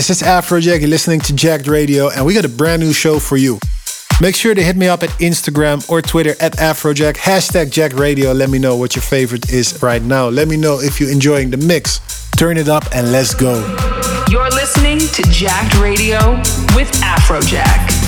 This is Afrojack. You're listening to Jacked Radio, and we got a brand new show for you. Make sure to hit me up at Instagram or Twitter at Afrojack, hashtag Jacked Radio. Let me know what your favorite is right now. Let me know if you're enjoying the mix. Turn it up and let's go. You're listening to Jacked Radio with Afrojack.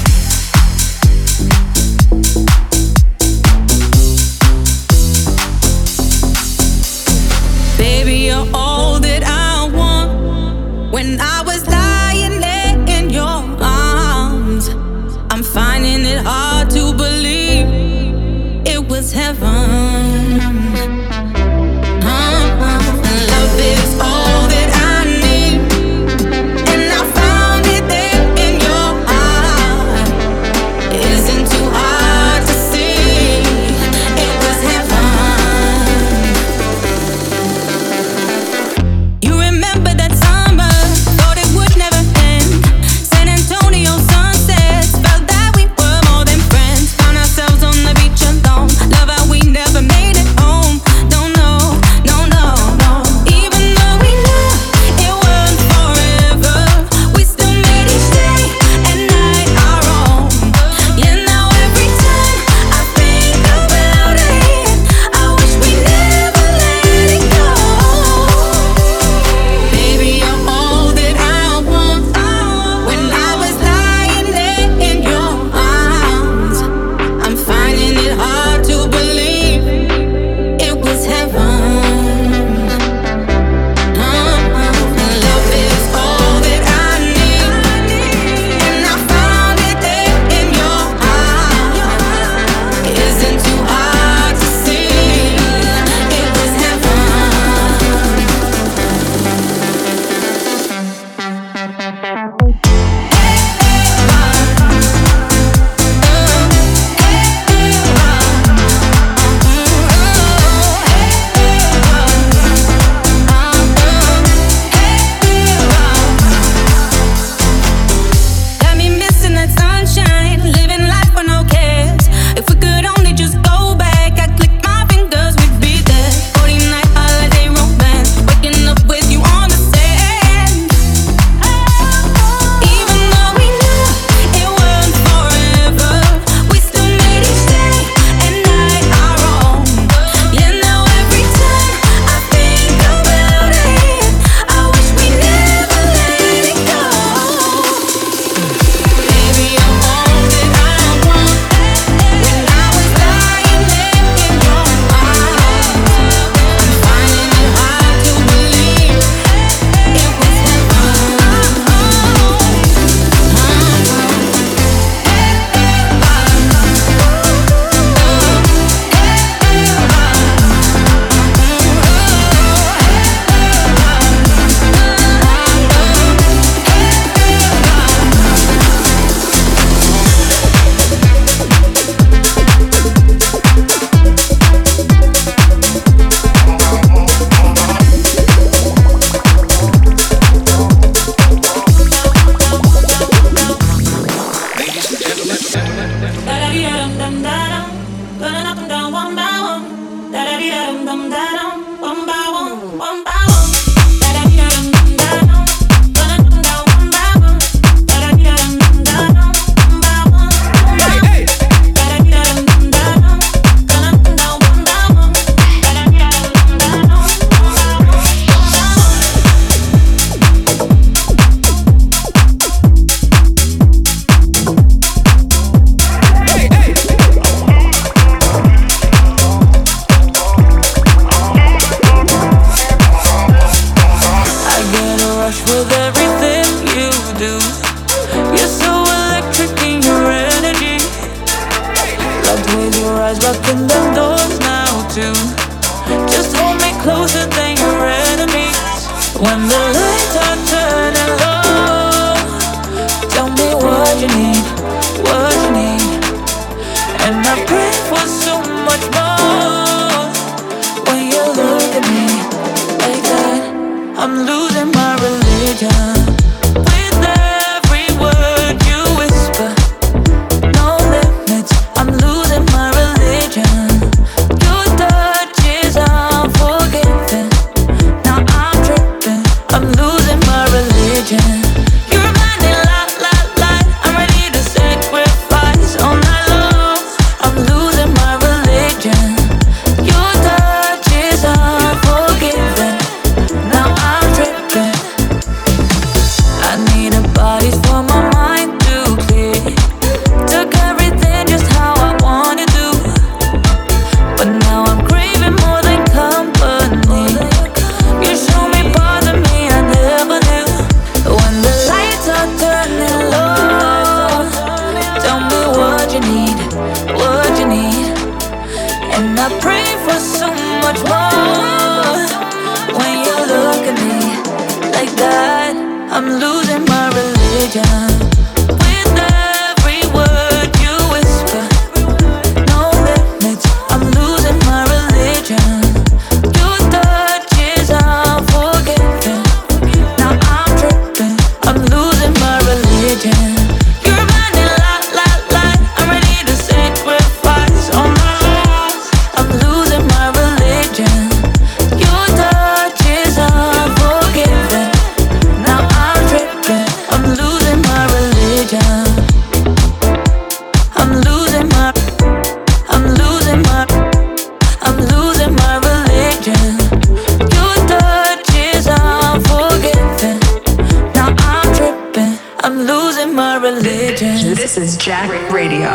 religion. This is Jacked Radio.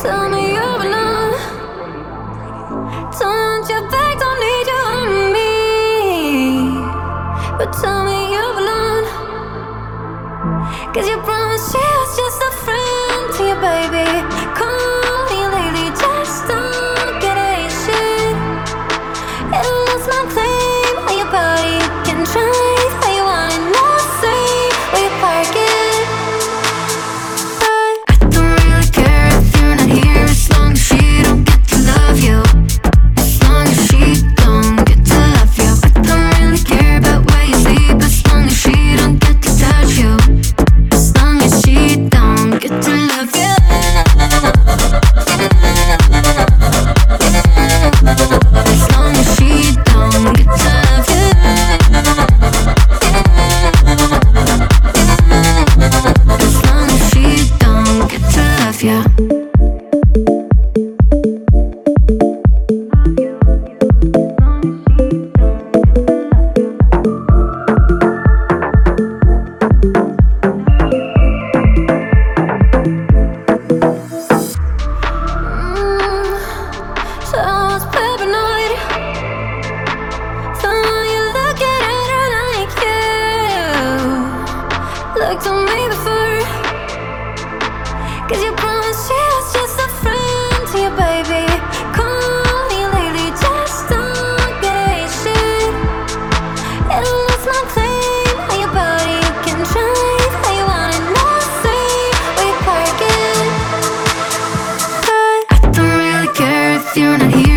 Tell me you're. Don't you beg, don't need you on me. But tell me you belong. Cause you promised she was just a friend to you, baby. gonna hear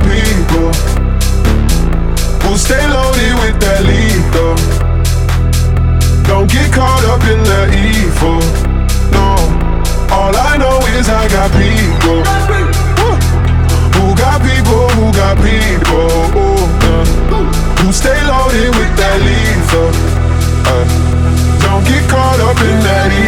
people, who stay loaded with that lethal. Don't get caught up in the evil. No. All I know is I got people. Who got people, who got people. Who stay loaded with that lethal. Uh, don't get caught up in that evil.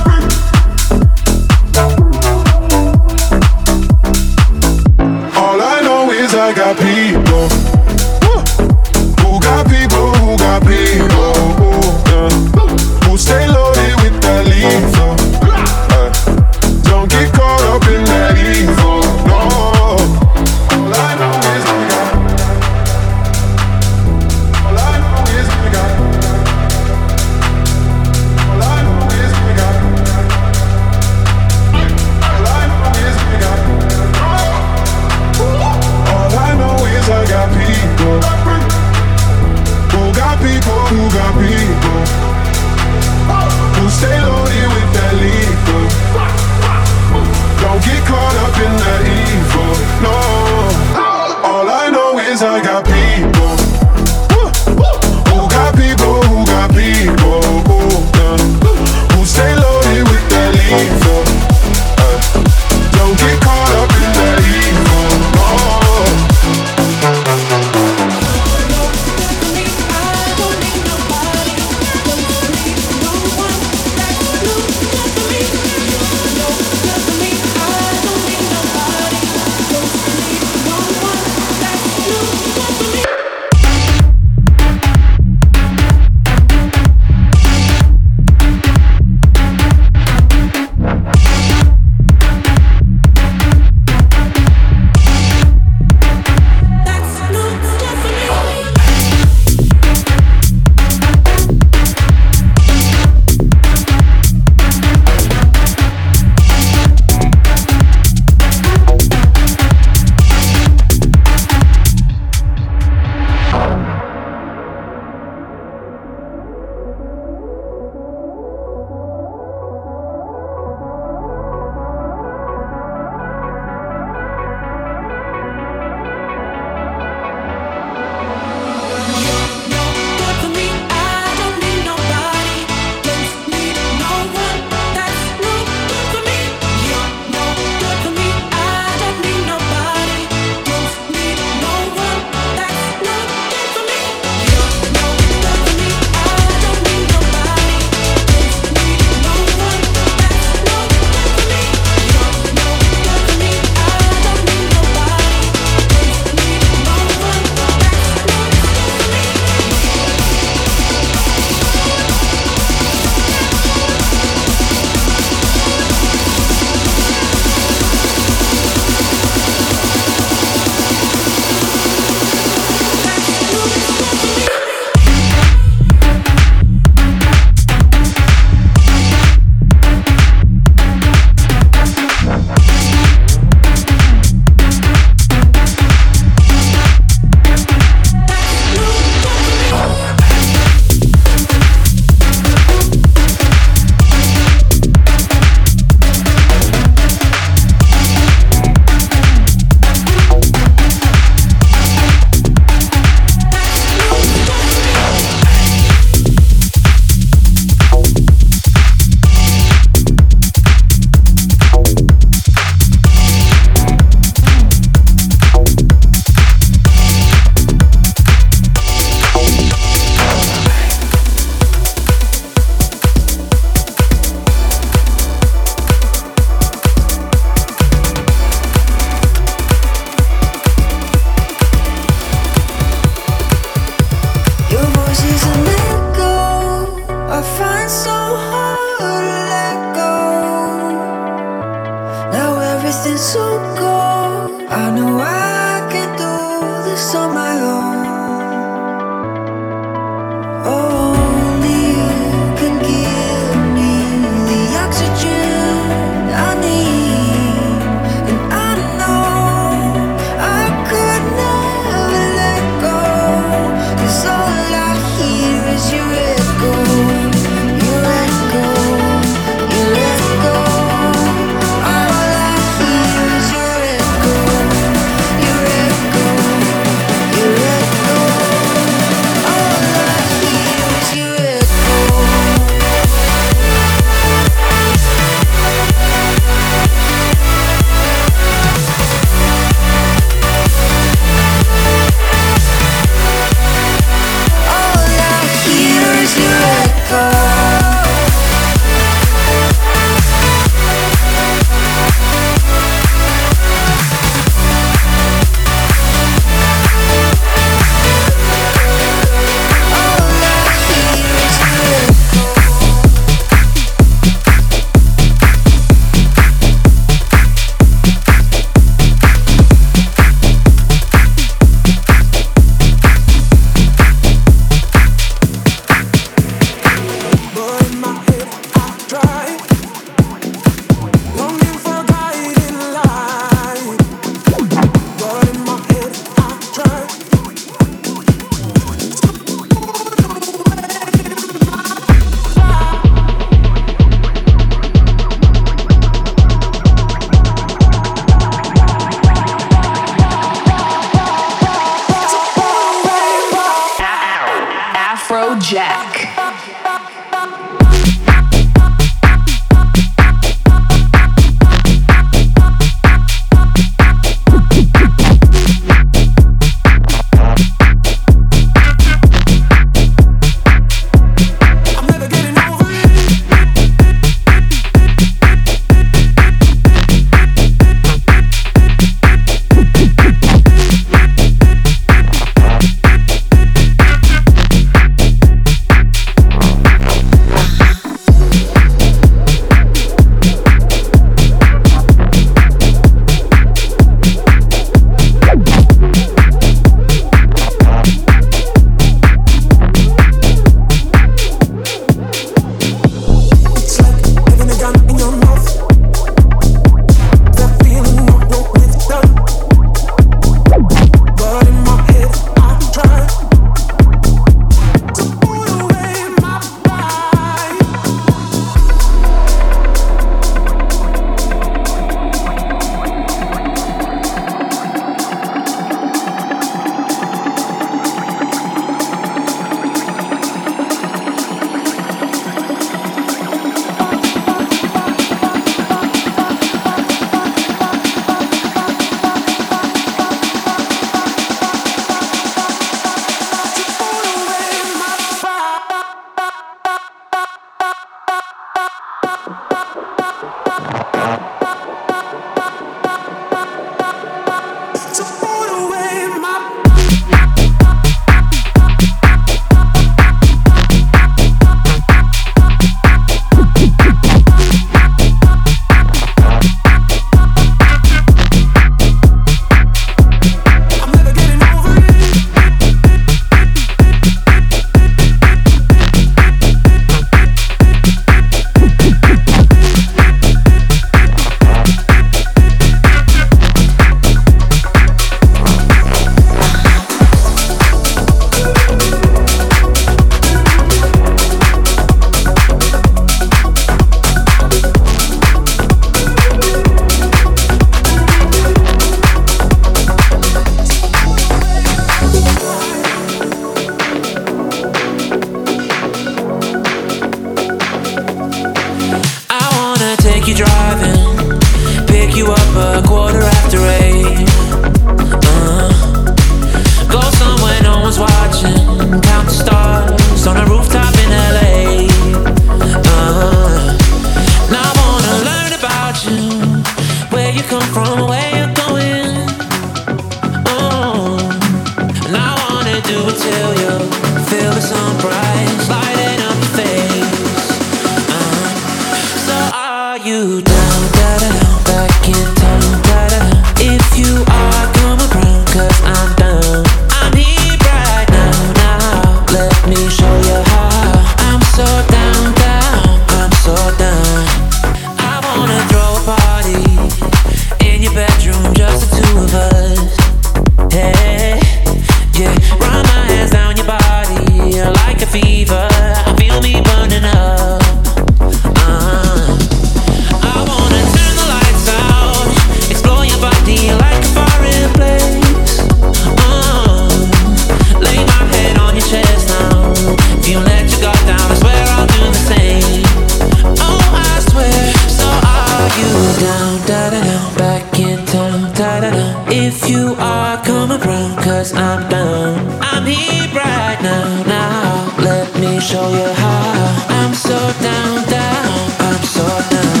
right now, now. Let me show you how. I'm so down, down. I'm so down.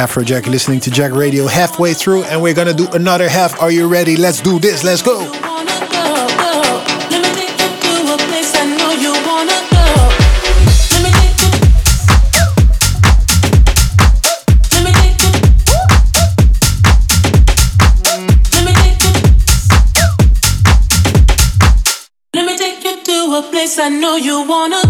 Afrojack, listening to Jacked Radio halfway through, and we're gonna do another half. Are you ready? Let's do this. Let's go. I know you wanna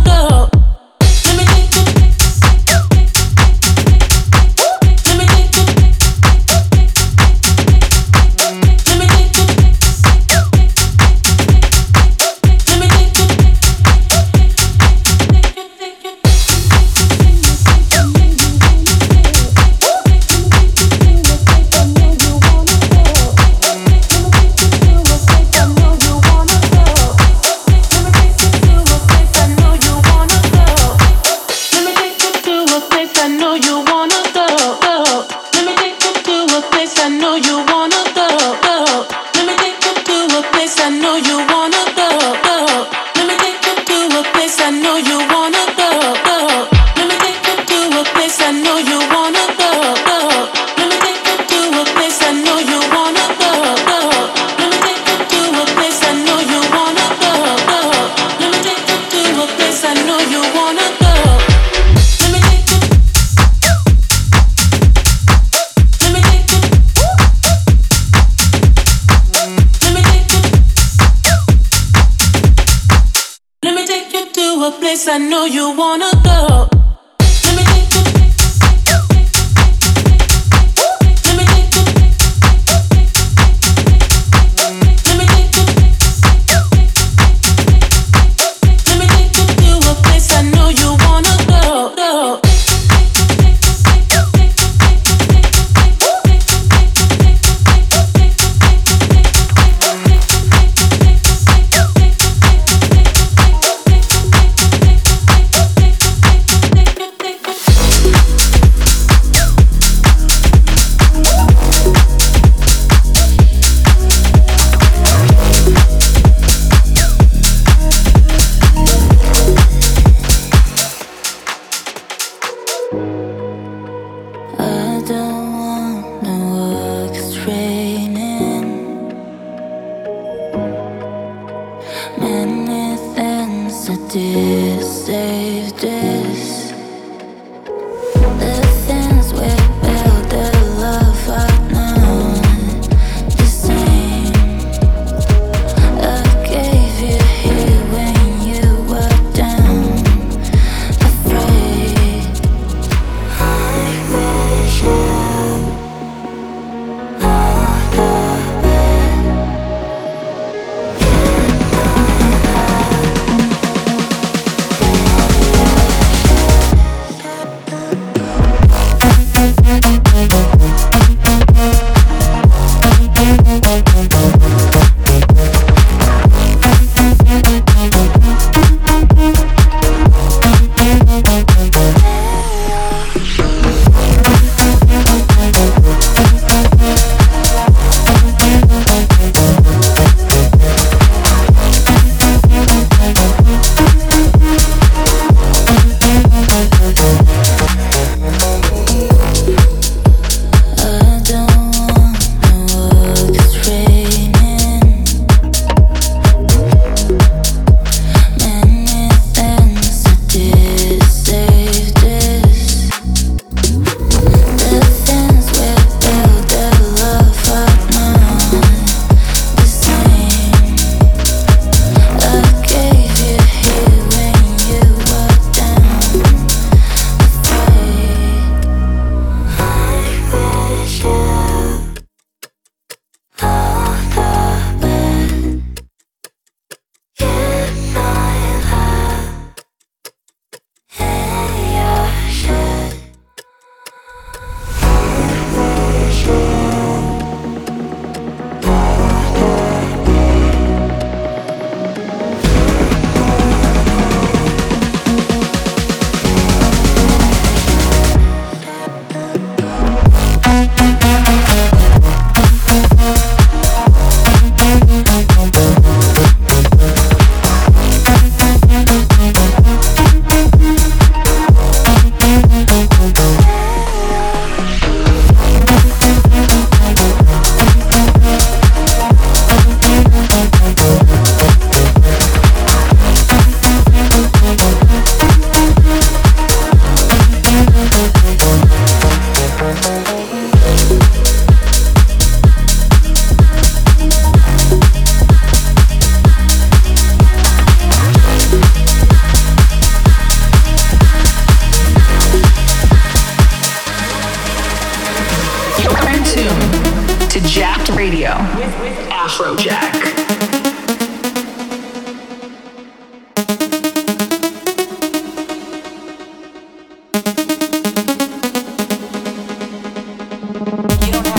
You don't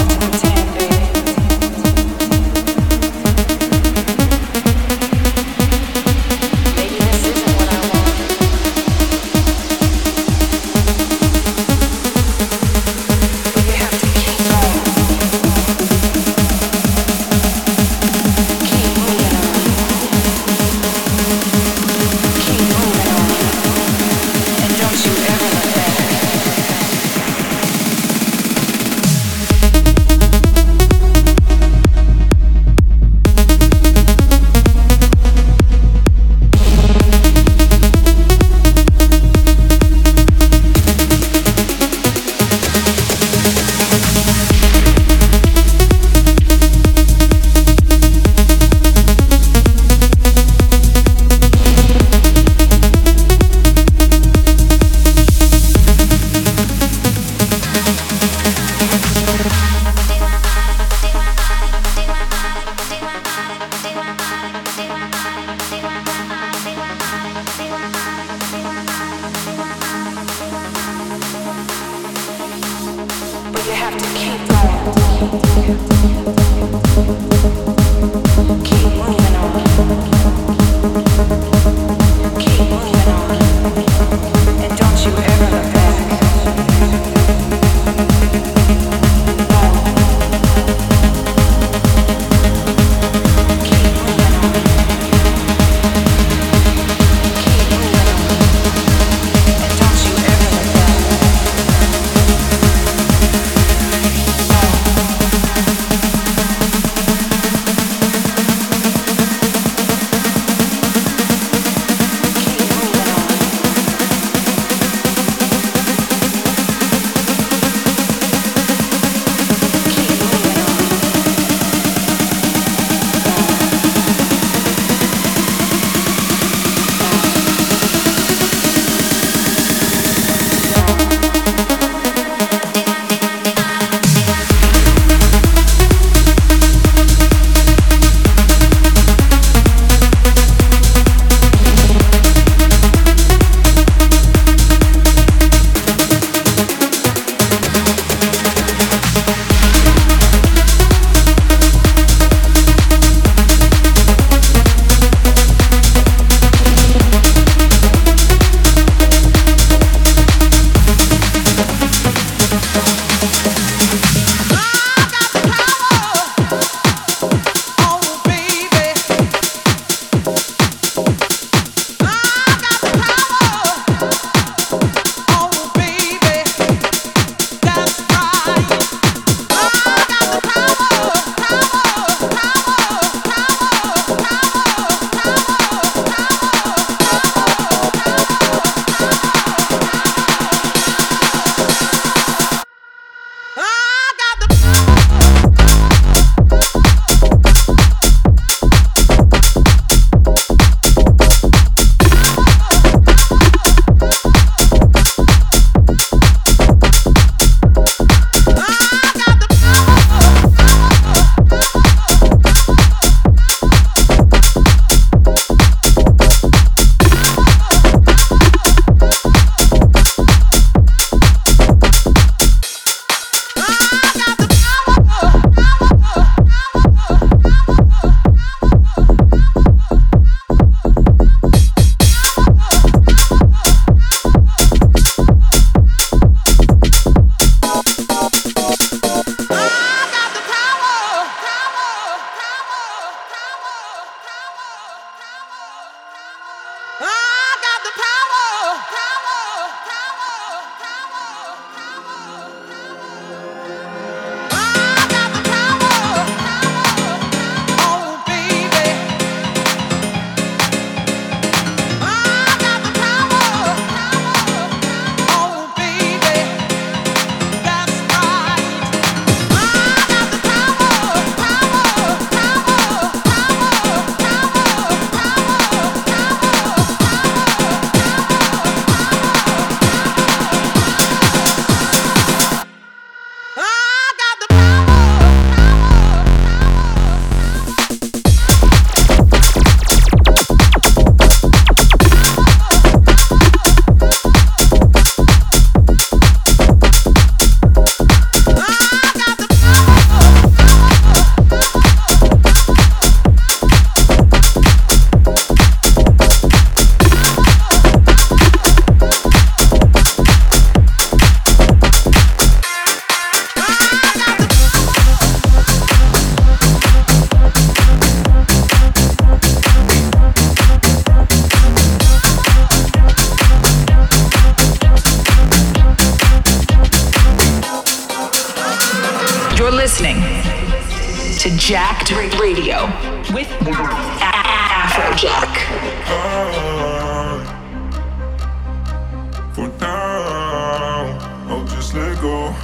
For now, I'll just let go.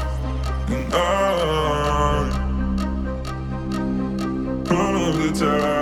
And I, the.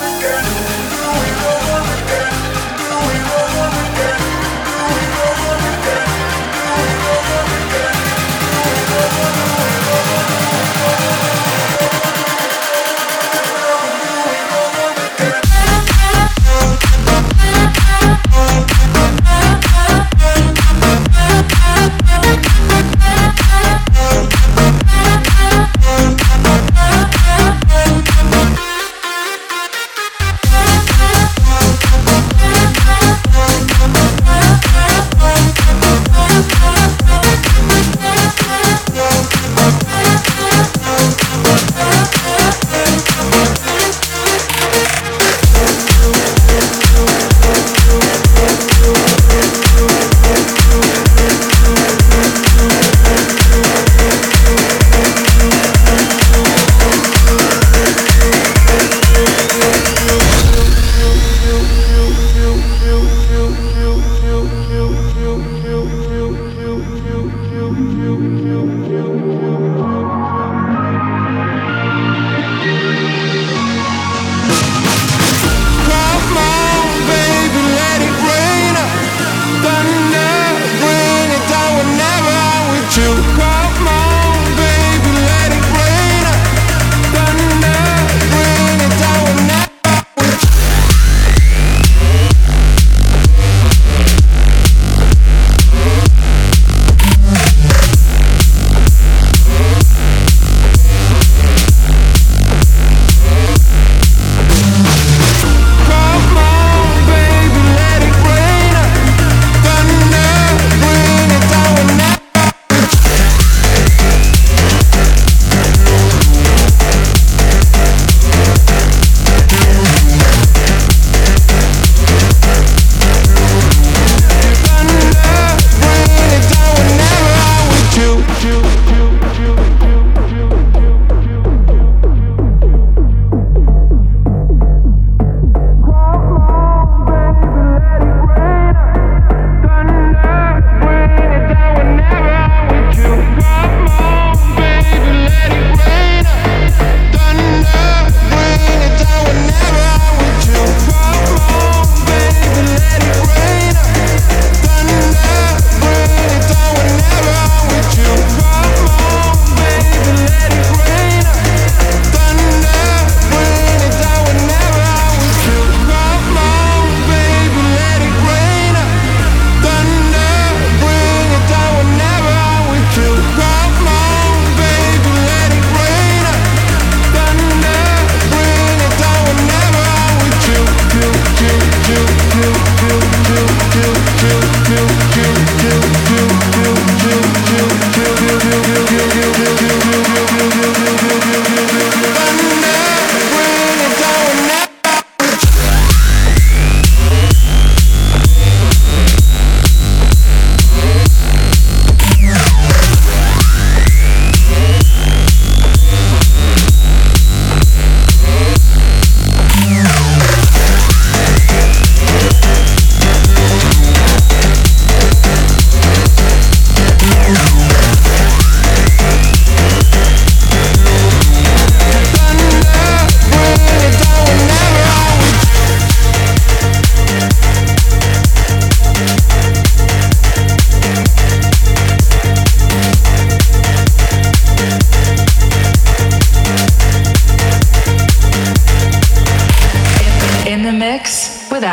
girl.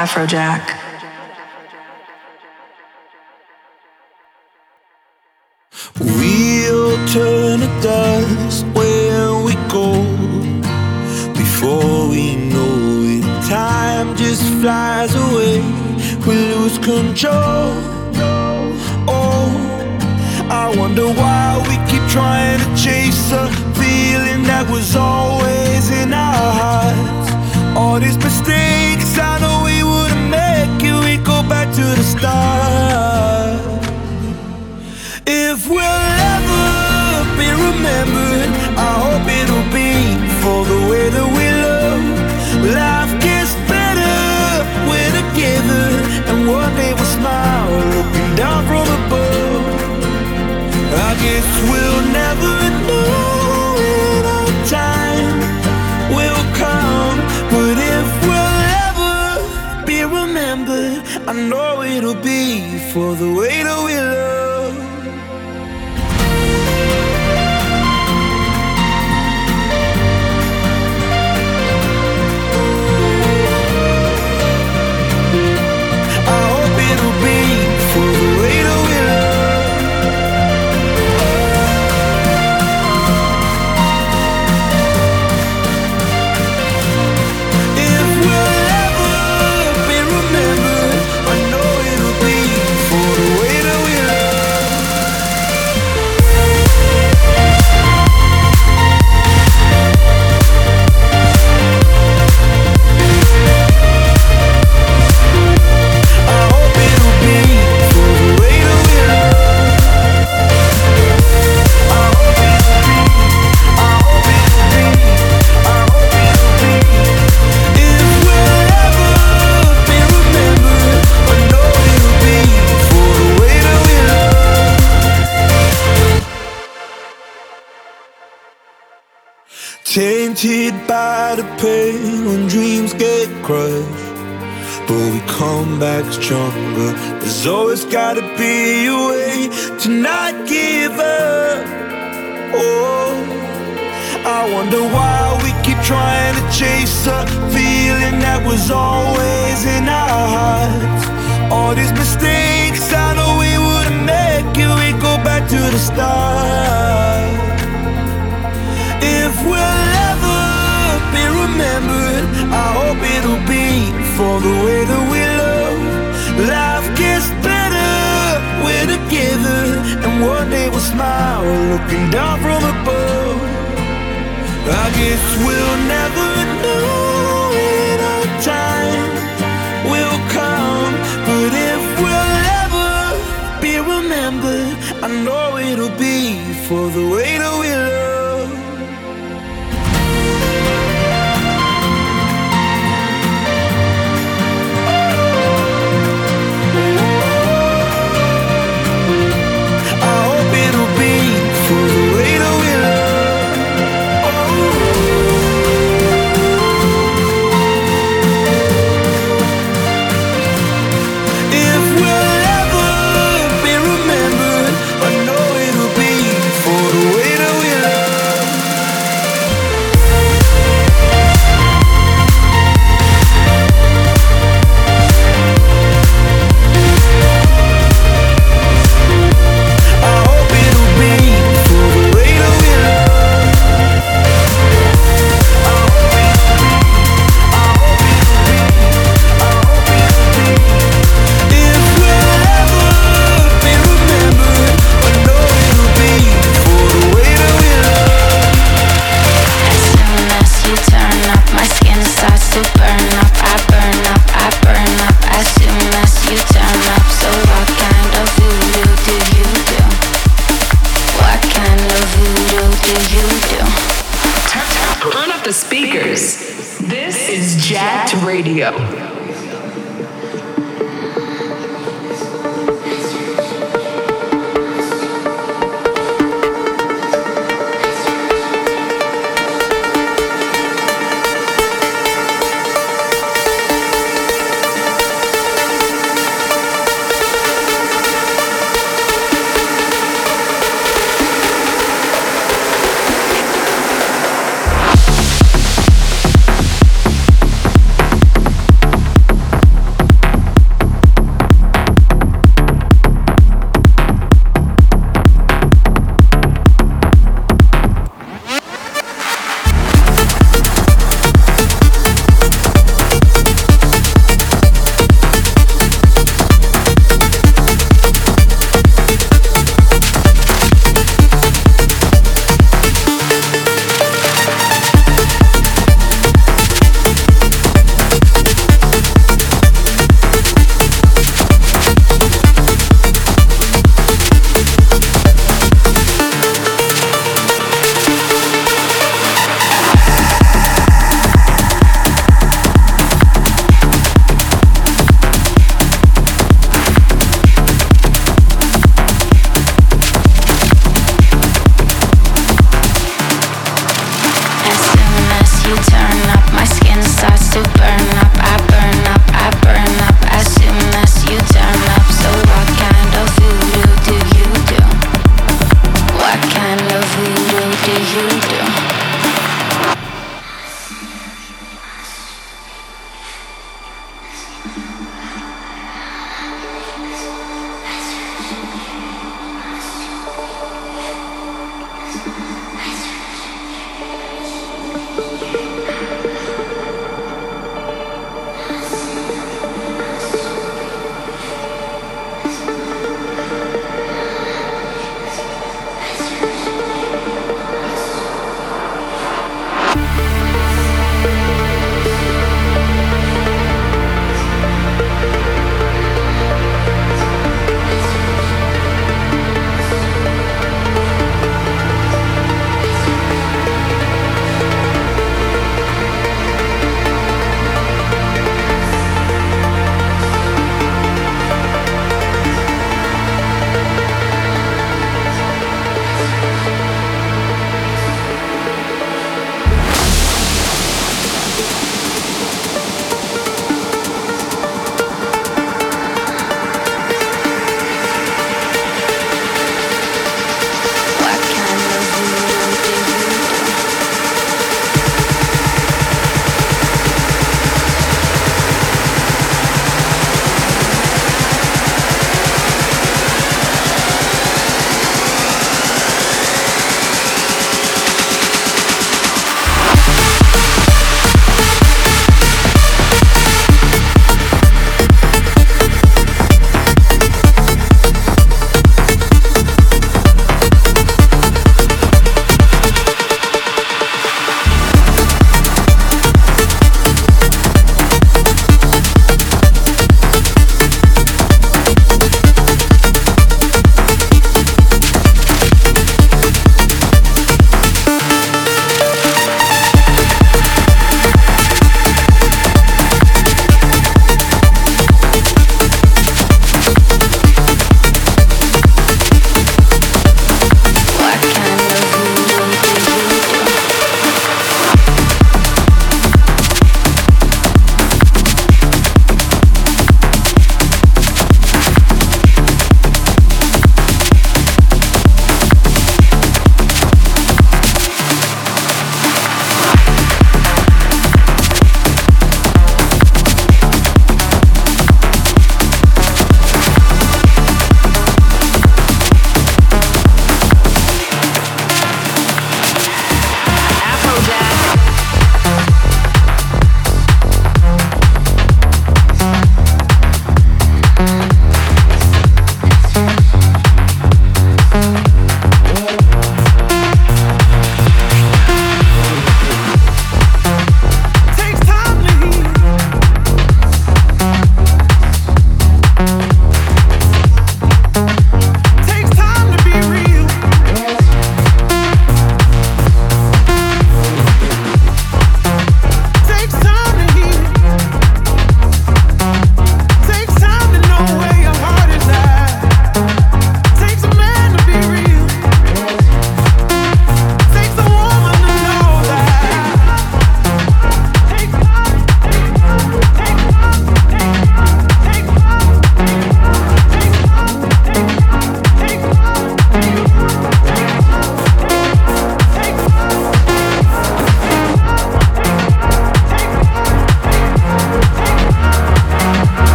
Afrojack. Tainted by the pain when dreams get crushed. But we come back stronger. There's always gotta be a way to not give up. Oh, I wonder why we keep trying to chase a feeling that was always in our hearts. All these mistakes I know we wouldn't make if we go back to the start. If we're Remembered? I hope it'll be for the way that we love. Life gets better, we're together, and one day we'll smile looking down from above. I guess we'll never know it our time will come, but if we'll ever be remembered, I know it'll be for the way.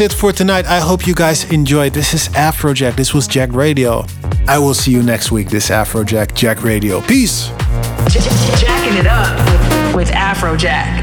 That's it for tonight. I hope you guys enjoyed. This is Afrojack. This was Jacked Radio. I will see you next week. This Afrojack Jacked Radio. Peace. Jacking it up with Afrojack.